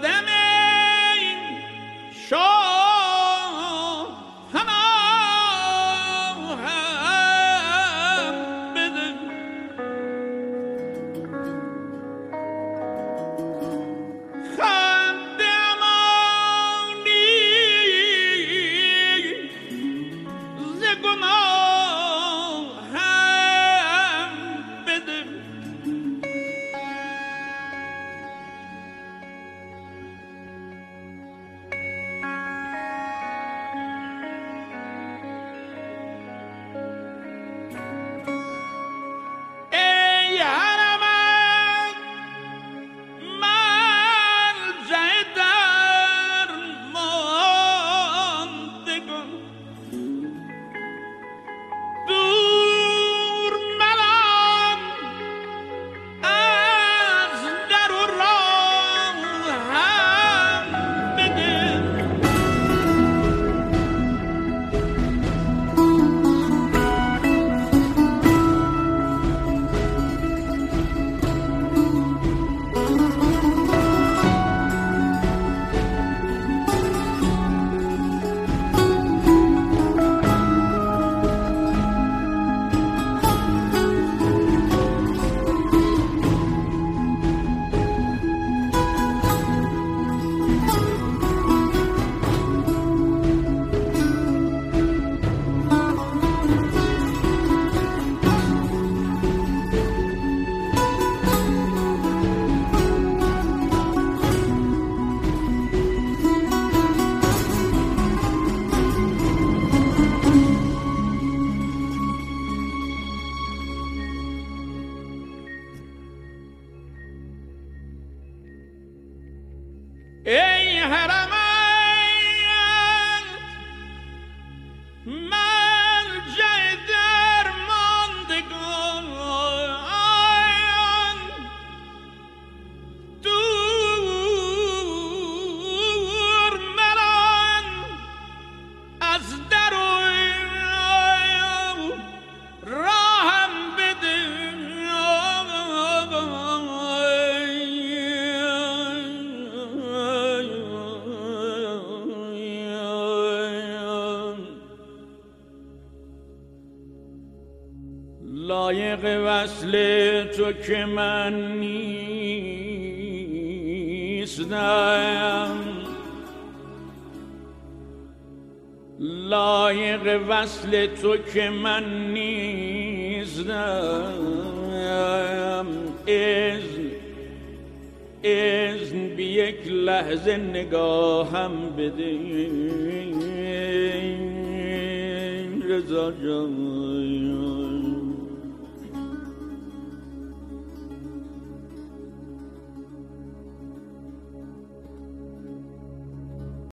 them enraramado. لایق وصل تو که من نیستم. لایق وصل تو که من نیستم. اذن اذن بی یک لحظه نگاهم بده رضا جان.